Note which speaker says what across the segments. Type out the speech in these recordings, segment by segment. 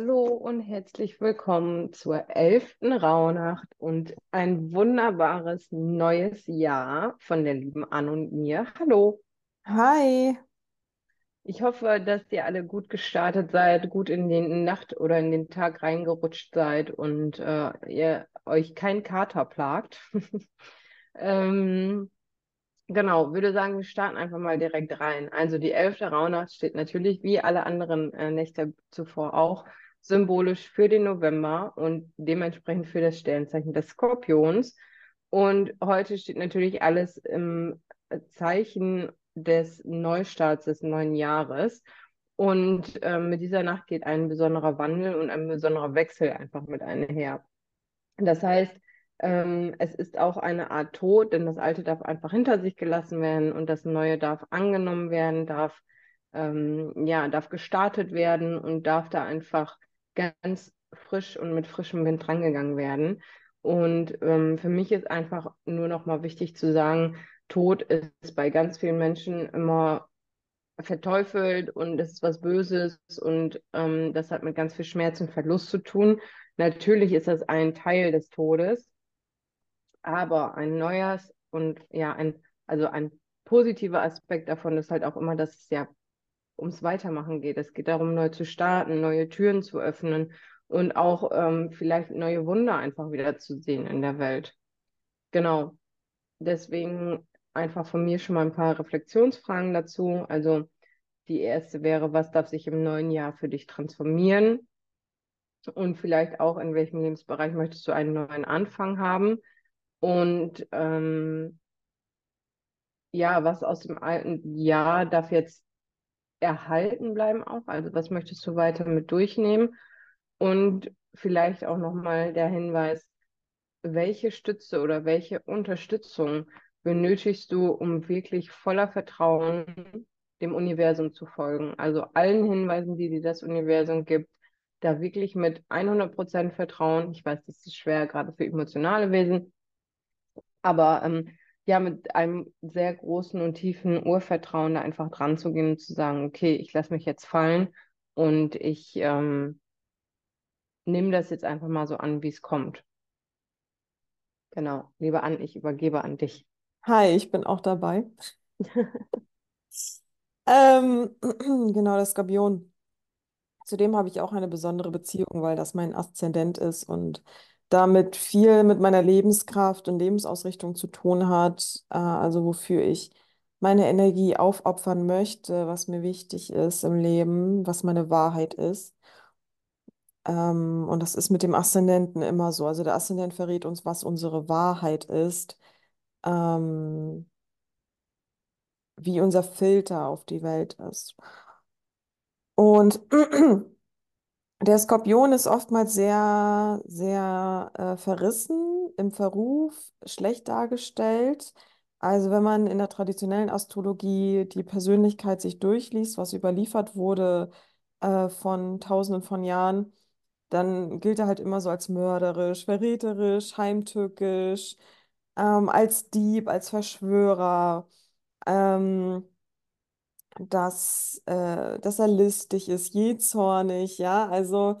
Speaker 1: Hallo und herzlich willkommen zur elften Rauhnacht und ein wunderbares neues Jahr von der lieben Anne und mir. Hallo.
Speaker 2: Hi.
Speaker 1: Ich hoffe, dass ihr alle gut gestartet seid, gut in den Nacht oder in den Tag reingerutscht seid und äh, ihr euch kein Kater plagt. ähm, Genau, würde sagen, wir starten einfach mal direkt rein. Also die elfte Rauhnacht steht natürlich wie alle anderen äh, Nächte zuvor auch symbolisch für den November und dementsprechend für das Sternzeichen des Skorpions. Und heute steht natürlich alles im Zeichen des Neustarts des neuen Jahres. Und äh, mit dieser Nacht geht ein besonderer Wandel und ein besonderer Wechsel einfach mit einher. Das heißt, ähm, es ist auch eine Art Tod, denn das Alte darf einfach hinter sich gelassen werden und das Neue darf angenommen werden, darf, ähm, ja, darf gestartet werden und darf da einfach ganz frisch und mit frischem Wind drangegangen werden. Und ähm, für mich ist einfach nur noch mal wichtig zu sagen, Tod ist bei ganz vielen Menschen immer verteufelt und es ist was Böses und ähm, das hat mit ganz viel Schmerz und Verlust zu tun. Natürlich ist das ein Teil des Todes, aber ein neues und ja, ein, also ein positiver Aspekt davon ist halt auch immer, dass es ja ums Weitermachen geht. Es geht darum, neu zu starten, neue Türen zu öffnen und auch ähm, vielleicht neue Wunder einfach wieder zu sehen in der Welt. Genau. Deswegen einfach von mir schon mal ein paar Reflexionsfragen dazu. Also die erste wäre, was darf sich im neuen Jahr für dich transformieren? Und vielleicht auch, in welchem Lebensbereich möchtest du einen neuen Anfang haben? Und ähm, ja, was aus dem alten Jahr darf jetzt erhalten bleiben auch? Also was möchtest du weiter mit durchnehmen? Und vielleicht auch nochmal der Hinweis, welche Stütze oder welche Unterstützung benötigst du, um wirklich voller Vertrauen dem Universum zu folgen? Also allen Hinweisen, die dir das Universum gibt, da wirklich mit 100% Vertrauen. Ich weiß, das ist schwer, gerade für emotionale Wesen, aber ähm, ja, mit einem sehr großen und tiefen Urvertrauen da einfach dran zu gehen und zu sagen, okay, ich lasse mich jetzt fallen und ich ähm, nehme das jetzt einfach mal so an, wie es kommt. Genau, liebe Ann, ich übergebe an dich.
Speaker 2: Hi, ich bin auch dabei. ähm, genau, das Skorpion. Zudem habe ich auch eine besondere Beziehung, weil das mein Aszendent ist und damit viel mit meiner Lebenskraft und Lebensausrichtung zu tun hat, äh, also wofür ich meine Energie aufopfern möchte, was mir wichtig ist im Leben, was meine Wahrheit ist. Ähm, und das ist mit dem Aszendenten immer so. Also der Aszendent verrät uns, was unsere Wahrheit ist, ähm, wie unser Filter auf die Welt ist. Und Der Skorpion ist oftmals sehr, sehr äh, verrissen, im Verruf, schlecht dargestellt. Also wenn man in der traditionellen Astrologie die Persönlichkeit sich durchliest, was überliefert wurde äh, von Tausenden von Jahren, dann gilt er halt immer so als mörderisch, verräterisch, heimtückisch, ähm, als Dieb, als Verschwörer. Ähm, dass, äh, dass er listig ist, jähzornig, ja, also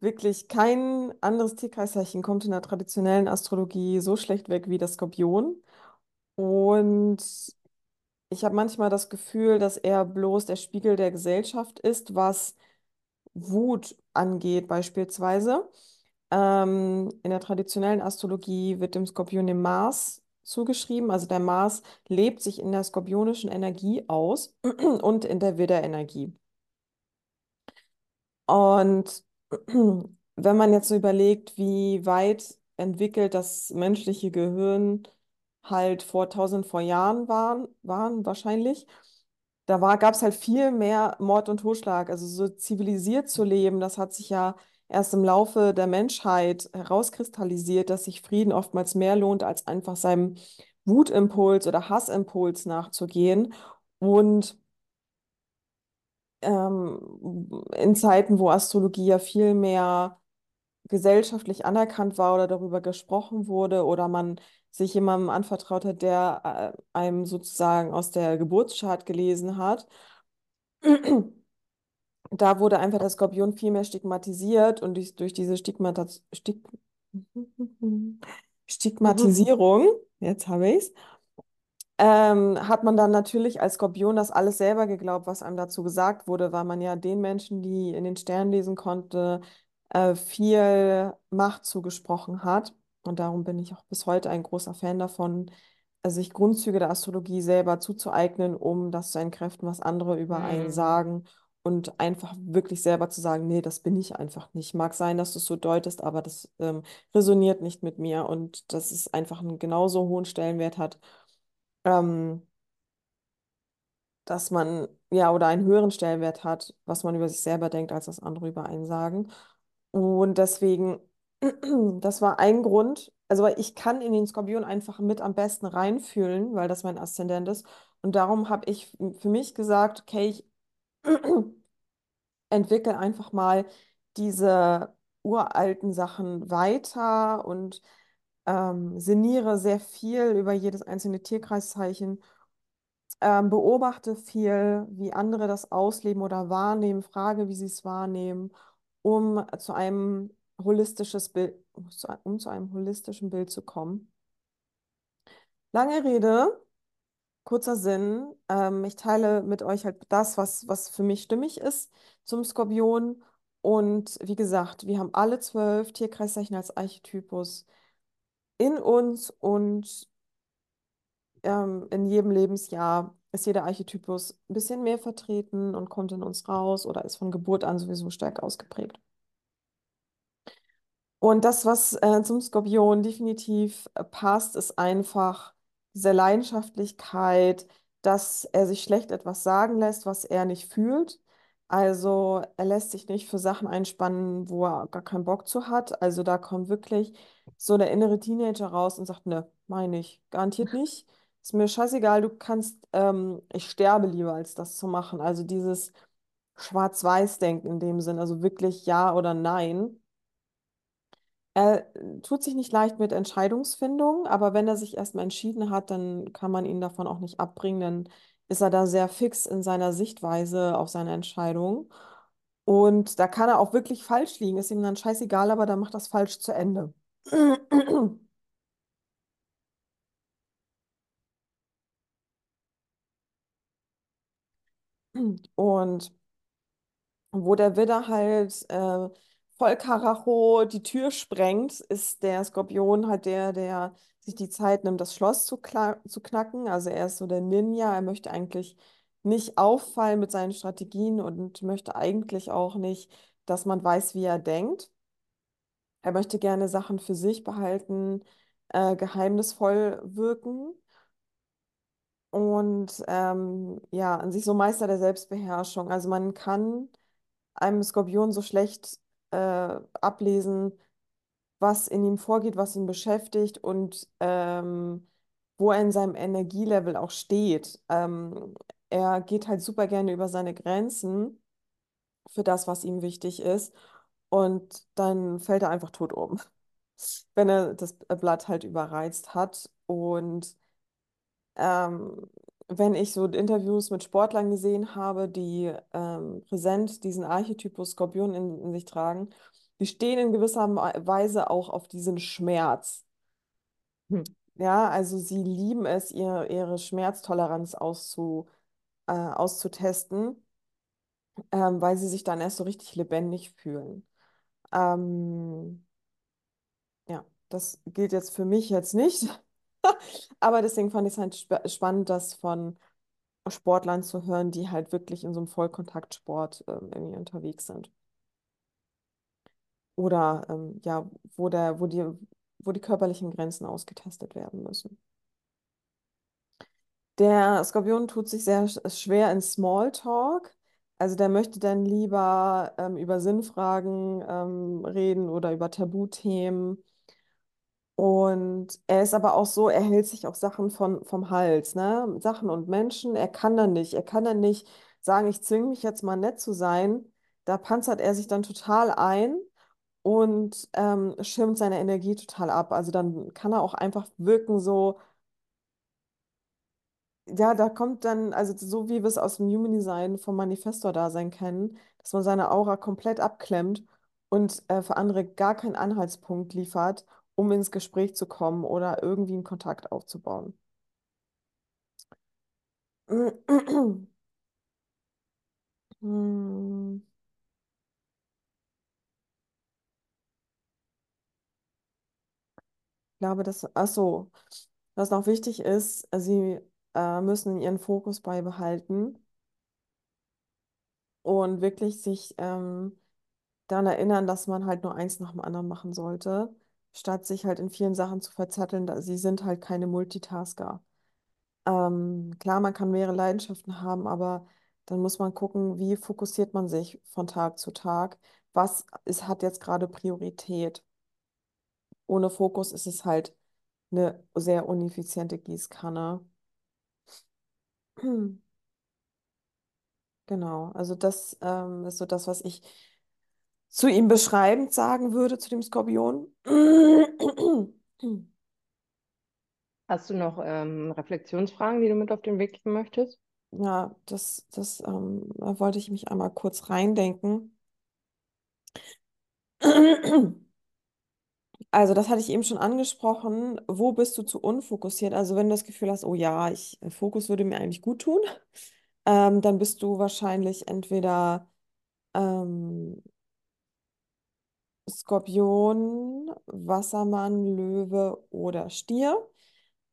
Speaker 2: wirklich kein anderes Tierkreiszeichen kommt in der traditionellen Astrologie so schlecht weg wie das Skorpion. Und ich habe manchmal das Gefühl, dass er bloß der Spiegel der Gesellschaft ist, was Wut angeht, beispielsweise. Ähm, in der traditionellen Astrologie wird dem Skorpion dem Mars zugeschrieben. Also der Mars lebt sich in der skorpionischen Energie aus und in der Widderenergie. Und wenn man jetzt so überlegt, wie weit entwickelt das menschliche Gehirn halt vor tausend vor Jahren waren, waren wahrscheinlich, da gab es halt viel mehr Mord und Totschlag. Also so zivilisiert zu leben, das hat sich ja erst im Laufe der Menschheit herauskristallisiert, dass sich Frieden oftmals mehr lohnt, als einfach seinem Wutimpuls oder Hassimpuls nachzugehen. Und ähm, in Zeiten, wo Astrologie ja viel mehr gesellschaftlich anerkannt war oder darüber gesprochen wurde oder man sich jemandem anvertraut hat, der äh, einem sozusagen aus der Geburtschart gelesen hat, da wurde einfach der Skorpion viel mehr stigmatisiert und durch, durch diese Stigmatas Stig Stigmatisierung, jetzt habe ich es, ähm, hat man dann natürlich als Skorpion das alles selber geglaubt, was einem dazu gesagt wurde, weil man ja den Menschen, die in den Sternen lesen konnte, äh, viel Macht zugesprochen hat. Und darum bin ich auch bis heute ein großer Fan davon, äh, sich Grundzüge der Astrologie selber zuzueignen, um das zu entkräften, was andere über einen
Speaker 1: Hm.
Speaker 2: sagen und einfach wirklich selber zu sagen, nee, das bin ich einfach nicht. Mag sein, dass du es so deutest, aber das ähm, resoniert nicht mit mir und dass es einfach einen genauso hohen Stellenwert hat ähm, dass man, ja, oder einen höheren Stellenwert hat, was man über sich selber denkt, als das andere über einen sagen. Und deswegen, das war ein Grund, also ich kann in den Skorpion einfach mit am besten reinfühlen, weil das mein Aszendent ist. Und darum habe ich für mich gesagt, okay, ich entwickle einfach mal diese uralten Sachen weiter und ähm, sinniere sehr viel über jedes einzelne Tierkreiszeichen ähm, beobachte viel, wie andere das ausleben oder wahrnehmen, frage, wie sie es wahrnehmen, um zu einem holistisches Bild, um zu einem holistischen Bild zu kommen. Lange Rede, kurzer Sinn. Ähm, ich teile mit euch halt das, was, was für mich stimmig ist zum Skorpion. Und wie gesagt, wir haben alle zwölf Tierkreiszeichen als Archetypus in uns und ähm, in jedem Lebensjahr ist jeder Archetypus ein bisschen mehr vertreten und kommt in uns raus oder ist von Geburt an sowieso stark ausgeprägt. Und das, was äh, zum Skorpion definitiv äh, passt, ist einfach diese Leidenschaftlichkeit, dass er sich schlecht etwas sagen lässt, was er nicht fühlt. Also er lässt sich nicht für Sachen einspannen, wo er gar keinen Bock zu hat. Also da kommt wirklich so der innere Teenager raus und sagt, ne, meine ich, garantiert nicht. Ist mir scheißegal, du kannst, ähm, ich sterbe lieber, als das zu machen. Also dieses Schwarz-Weiß-Denken in dem Sinn, also wirklich ja oder nein. Er tut sich nicht leicht mit Entscheidungsfindung, aber wenn er sich erstmal entschieden hat, dann kann man ihn davon auch nicht abbringen. Dann ist er da sehr fix in seiner Sichtweise auf seine Entscheidung. Und da kann er auch wirklich falsch liegen, ist ihm dann scheißegal, aber dann macht das falsch zu Ende. Und wo der Widder halt äh, voll Karacho die Tür sprengt, ist der Skorpion halt der, der sich die Zeit nimmt, das Schloss zu, zu knacken. Also er ist so der Ninja, er möchte eigentlich nicht auffallen mit seinen Strategien und möchte eigentlich auch nicht, dass man weiß, wie er denkt. Er möchte gerne Sachen für sich behalten, äh, geheimnisvoll wirken und ähm, ja, an sich so Meister der Selbstbeherrschung. Also man kann einem Skorpion so schlecht äh, ablesen, was in ihm vorgeht, was ihn beschäftigt und ähm, wo er in seinem Energielevel auch steht. Ähm, er geht halt super gerne über seine Grenzen für das, was ihm wichtig ist. Und dann fällt er einfach tot um, wenn er das Blatt halt überreizt hat. Und ähm, wenn ich so Interviews mit Sportlern gesehen habe, die ähm, präsent diesen Archetypus Skorpion in, in sich tragen, die stehen in gewisser Weise auch auf diesen Schmerz.
Speaker 1: Hm.
Speaker 2: Ja, also sie lieben es, ihr, ihre Schmerztoleranz auszu, äh, auszutesten, ähm, weil sie sich dann erst so richtig lebendig fühlen. Ähm, ja, das gilt jetzt für mich jetzt nicht. Aber deswegen fand ich es halt spa- spannend, das von Sportlern zu hören, die halt wirklich in so einem Vollkontaktsport ähm, irgendwie unterwegs sind. Oder ähm, ja, wo der, wo die, wo die körperlichen Grenzen ausgetestet werden müssen. Der Skorpion tut sich sehr sch- schwer in Smalltalk. Also der möchte dann lieber ähm, über Sinnfragen ähm, reden oder über Tabuthemen. Und er ist aber auch so, er hält sich auch Sachen von, vom Hals, ne? Sachen und Menschen, er kann dann nicht. Er kann dann nicht sagen, ich zwinge mich jetzt mal nett zu sein. Da panzert er sich dann total ein und ähm, schirmt seine Energie total ab. Also dann kann er auch einfach wirken so, Ja, da kommt dann, also so wie wir es aus dem Human Design vom Manifestor-Dasein kennen, dass man seine Aura komplett abklemmt und äh, für andere gar keinen Anhaltspunkt liefert, um ins Gespräch zu kommen oder irgendwie einen Kontakt aufzubauen. Ich glaube, dass, ach so, was noch wichtig ist, Sie äh, müssen Ihren Fokus beibehalten und wirklich sich ähm, daran erinnern, dass man halt nur eins nach dem anderen machen sollte, statt sich halt in vielen Sachen zu verzetteln. da- Sie sind halt keine Multitasker. Ähm, klar, man kann mehrere Leidenschaften haben, aber dann muss man gucken, wie fokussiert man sich von Tag zu Tag. Was ist, hat jetzt gerade Priorität? Ohne Fokus ist es halt eine sehr ineffiziente Gießkanne. Genau, also das ähm, ist so das, was ich zu ihm beschreibend sagen würde, zu dem Skorpion.
Speaker 1: Hast du noch ähm, Reflexionsfragen, die du mit auf den Weg geben möchtest?
Speaker 2: Ja, das, das ähm, da wollte ich mich einmal kurz reindenken. Also, das hatte ich eben schon angesprochen. Wo bist du zu unfokussiert? Also, wenn du das Gefühl hast, oh ja, ich, Fokus würde mir eigentlich gut tun, ähm, dann bist du wahrscheinlich entweder ähm, Skorpion, Wassermann, Löwe oder Stier.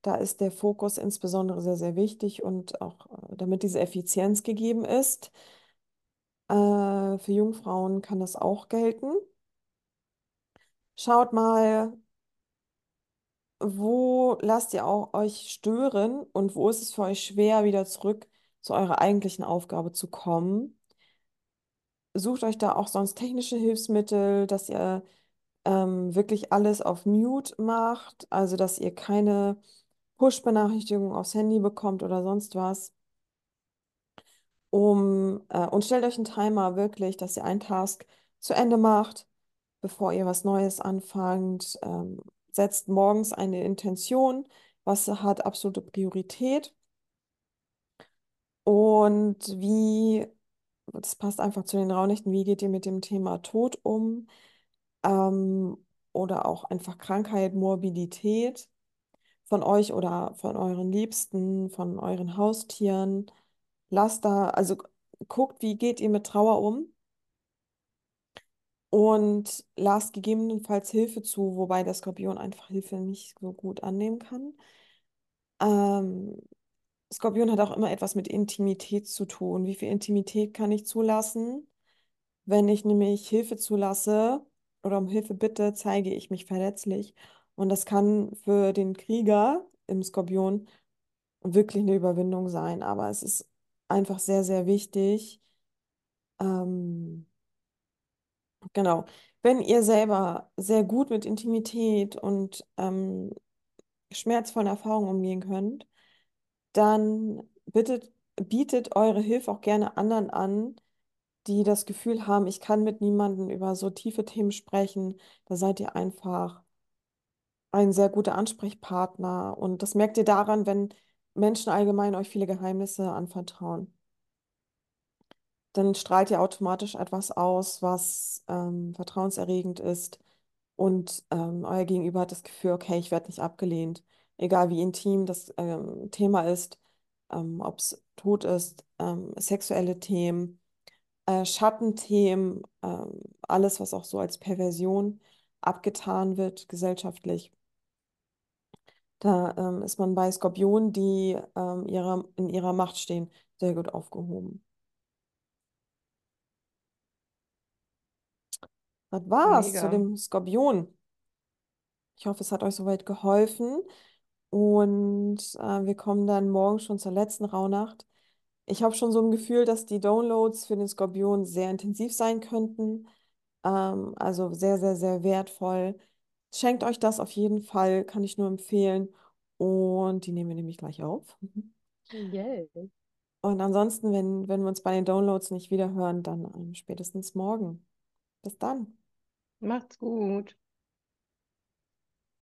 Speaker 2: Da ist der Fokus insbesondere sehr, sehr wichtig und auch äh, damit diese Effizienz gegeben ist. Äh, für Jungfrauen kann das auch gelten. Schaut mal, wo lasst ihr auch euch stören und wo ist es für euch schwer, wieder zurück zu eurer eigentlichen Aufgabe zu kommen. Sucht euch da auch sonst technische Hilfsmittel, dass ihr ähm, wirklich alles auf Mute macht, also dass ihr keine Push-Benachrichtigungen aufs Handy bekommt oder sonst was. Um, äh, und stellt euch einen Timer wirklich, dass ihr einen Task zu Ende macht, bevor ihr was Neues anfangt. Ähm, setzt morgens eine Intention, was hat absolute Priorität. Und wie, das passt einfach zu den Raunächten, wie geht ihr mit dem Thema Tod um? Ähm, oder auch einfach Krankheit, Morbidität von euch oder von euren Liebsten, von euren Haustieren. Lasst da, also guckt, wie geht ihr mit Trauer um und lasst gegebenenfalls Hilfe zu, wobei der Skorpion einfach Hilfe nicht so gut annehmen kann. Ähm, Skorpion hat auch immer etwas mit Intimität zu tun. Wie viel Intimität kann ich zulassen? Wenn ich nämlich Hilfe zulasse oder um Hilfe bitte, zeige ich mich verletzlich. Und das kann für den Krieger im Skorpion wirklich eine Überwindung sein. Aber es ist einfach sehr, sehr wichtig. Ähm, genau. Wenn ihr selber sehr gut mit Intimität und ähm, schmerzvollen Erfahrungen umgehen könnt, dann bittet, bietet eure Hilfe auch gerne anderen an, die das Gefühl haben, ich kann mit niemandem über so tiefe Themen sprechen. Da seid ihr einfach ein sehr guter Ansprechpartner. Und das merkt ihr daran, wenn Menschen allgemein euch viele Geheimnisse anvertrauen. Dann strahlt ihr automatisch etwas aus, was ähm, vertrauenserregend ist. Und ähm, euer Gegenüber hat das Gefühl, okay, ich werde nicht abgelehnt. Egal wie intim das ähm, Thema ist, ähm, ob es Tod ist, ähm, sexuelle Themen, äh, Schattenthemen, ähm, alles, was auch so als Perversion abgetan wird, gesellschaftlich. Da ähm, ist man bei Skorpionen, die ähm, ihrer, in ihrer Macht stehen, sehr gut aufgehoben. Das war's zu
Speaker 1: Mega.
Speaker 2: dem Skorpion. Ich hoffe, es hat euch soweit geholfen. Und äh, wir kommen dann morgen schon zur letzten Rauhnacht. Ich habe schon so ein Gefühl, dass die Downloads für den Skorpion sehr intensiv sein könnten. Ähm, also sehr, sehr, sehr wertvoll. Schenkt euch das auf jeden Fall, kann ich nur empfehlen. Und die nehmen wir nämlich gleich auf.
Speaker 1: Yay.
Speaker 2: Und ansonsten, wenn, wenn wir uns bei den Downloads nicht wiederhören, dann ähm, spätestens morgen. Bis dann.
Speaker 1: Macht's gut.